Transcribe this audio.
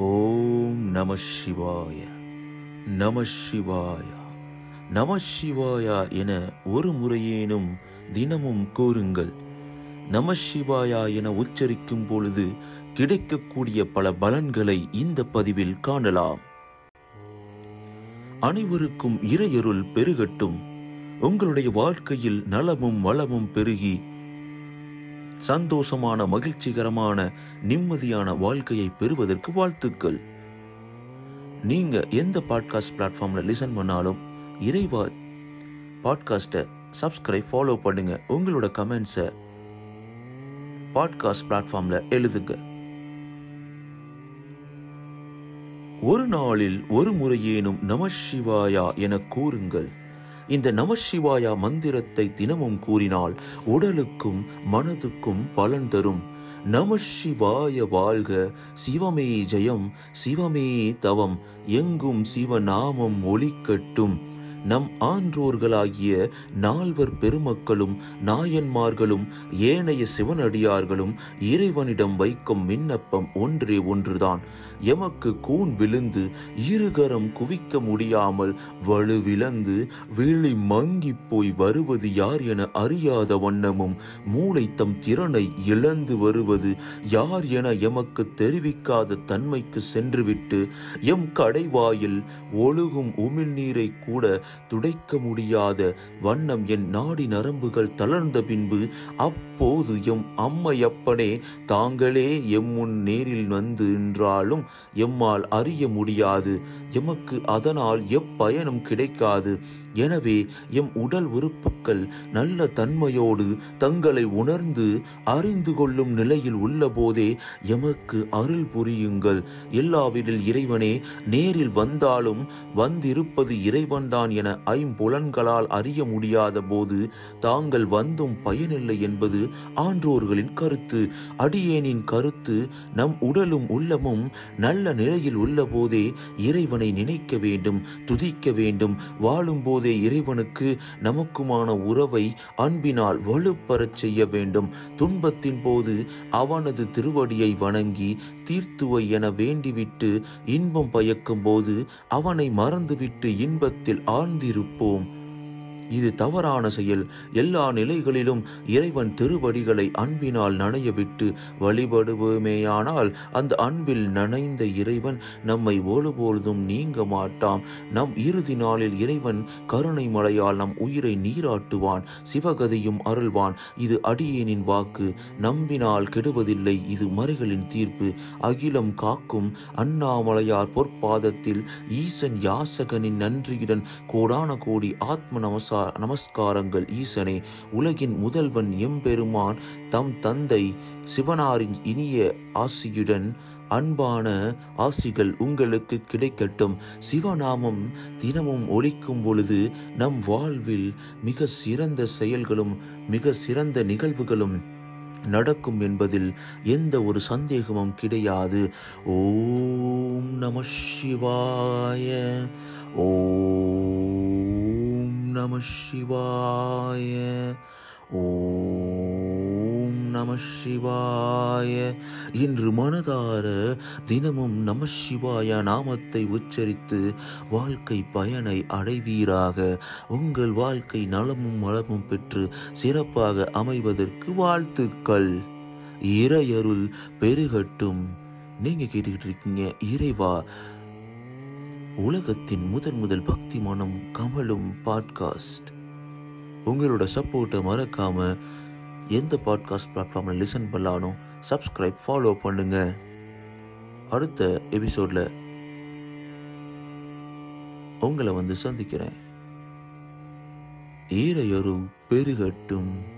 ஓம் நம சிவாய நம சிவாயா நம சிவாயா என ஒரு முறையேனும் தினமும் கூறுங்கள். நம சிவாயா என உச்சரிக்கும் பொழுது கிடைக்கக்கூடிய பல பலன்களை இந்த பதிவில் காணலாம். அனைவருக்கும் இறையருள் பெருகட்டும். உங்களுடைய வாழ்க்கையில் நலமும் வளமும் பெருகி சந்தோஷமான மகிழ்ச்சிகரமான நிம்மதியான வாழ்க்கையை பெறுவதற்கு வாழ்த்துக்கள். நீங்க எந்த பாட்காஸ்ட் பிளாட்ஃபார்ம்ல லிசன் பண்ணாலும் இறைவா பாட்காஸ்ட்டை சப்ஸ்கிரைப் ஃபாலோ பண்ணுங்க. உங்களோட கமெண்ட்ஸை பாட்காஸ்ட் பிளாட்ஃபார்ம்ல எழுதுங்க. ஒரு நாளில் ஒரு முறையேனும் நம சிவாயா என கூறுங்கள். இந்த நமசிவாயா மந்திரத்தை தினமும் கூறினால் உடலுக்கும் மனதுக்கும் பலன் தரும். நமசிவாய வாழ்க சிவமே ஜெயம் சிவமே தவம் எங்கும் சிவநாமம் ஒலிக்கட்டும். நம் ஆன்றோர்களாகிய நால்வர் பெருமக்களும் நாயன்மார்களும் ஏனைய சிவனடியார்களும் இறைவனிடம் வைக்கும் விண்ணப்பம் ஒன்றே ஒன்றுதான். எமக்கு கூன் விழுந்து இருகரம் குவிக்க முடியாமல் வலுவிழந்து விழி மங்கி போய் வருவது யார் என அறியாத வண்ணமும் மூளை தம் திறனை இழந்து வருவது யார் என எமக்கு தெரிவிக்காத தன்மைக்கு சென்றுவிட்டு எம் கடைவாயில் ஒழுகும் உமிழ்நீரை கூட துடைக்க முடியாத வண்ணம் என் நாடி நரம்புகள் தளர்ந்த பின்பு அப்போது எம் அம்மையப்பனே தாங்களே எம்முன் நேரில் வந்து நின்றாலும் எம்மால் அறிய முடியாது. எமக்கு அதனால் எப்பயனும் கிடைக்காது. எனவே எம் உடல் உறுப்புக்கள் நல்ல தன்மையோடு தங்களை உணர்ந்து அறிந்து கொள்ளும் நிலையில் உள்ளபோதே எமக்கு அருள் புரியுங்கள். எல்லாவிடில் இறைவனே நேரில் வந்தாலும் வந்திருப்பது இறைவன்தான் என ஐம்புலன்களால் அறிய முடியாத போது தாங்கள் வந்தும் பயனில்லை என்பது ஆன்றோர்களின் கருத்து. அடியேனின் கருத்து நம் உடலும் உள்ளமும் நல்ல நிலையில் உள்ள போதே இறைவனை நினைக்க வேண்டும் துதிக்க வேண்டும். வாழும் போதே இறைவனுக்கு நமக்குமான உறவை அன்பினால் வலுப்பெறச் செய்ய வேண்டும். துன்பத்தின் போது அவனது திருவடியை வணங்கி தீர்த்துவை என வேண்டிவிட்டு இன்பம் பயக்கும் போது அவனை மறந்துவிட்டு இன்பத்தில் சார்ந்திருப்போம் இது தவறான செயல். எல்லா நிலைகளிலும் இறைவன் திருவடிகளை அன்பினால் நனையவிட்டு வழிபடுவோமேயானால் அந்த அன்பில் நனைந்த இறைவன் நம்மை ஒருபொழுதும் நீங்க மாட்டாம் நம் இறுதி நாளில் இறைவன் கருணை மழையால் நம் உயிரை நீராட்டுவான் சிவகதியும் அருள்வான். இது அடியேனின் வாக்கு. நம்பினால் கெடுவதில்லை இது மறைகளின் தீர்ப்பு. அகிலம் காக்கும் அண்ணாமலையார் பொற்பாதத்தில் ஈசன் யாசகனின் நன்றியுடன் கோடான கோடி ஆத்ம நமசா நமஸ்காரங்கள் ஈசனே உலகின் முதல்வன் எம்பெருமான் தம் தந்தை சிவனாரின் இனிய ஆசியுடன் அன்பான ஆசிகள் உங்களுக்கு கிடைக்கட்டும். சிவநாமம் தினமும் ஒலிக்கும் பொழுது நம் வாழ்வில் மிக சிறந்த செயல்களும் மிக சிறந்த நிகழ்வுகளும் நடக்கும் என்பதில் எந்த ஒரு சந்தேகமும் கிடையாது. ஓம் நம சிவாய ஓம் நம சிவாய. ஓம் நம சிவாய. இன்று மனதார தினமும் நம சிவாய நாமத்தை உச்சரித்து வாழ்க்கை பயனை அடைவீராக. உங்கள் வாழ்க்கை நலமும் வளமும் பெற்று சிறப்பாக அமைவதற்கு வாழ்த்துக்கள். இறையருள் பெருகட்டும். நீங்க கேட்டுக்கிட்டு இருக்கீங்க இறைவா. உலகத்தின் முதன் முதல் பக்தி மனம் கமலும் பாட்காஸ்ட் உங்களோட சப்போர்ட்டை மறக்காம எந்த பாட்காஸ்ட் பிளாட்ஃபார்மில் லிசன் பண்ணாலும் சப்ஸ்கிரைப் ஃபாலோ பண்ணுங்க. அடுத்த எபிசோடில் உங்களை வந்து சந்திக்கிறேன். ஈரையருள் பெருகட்டும்.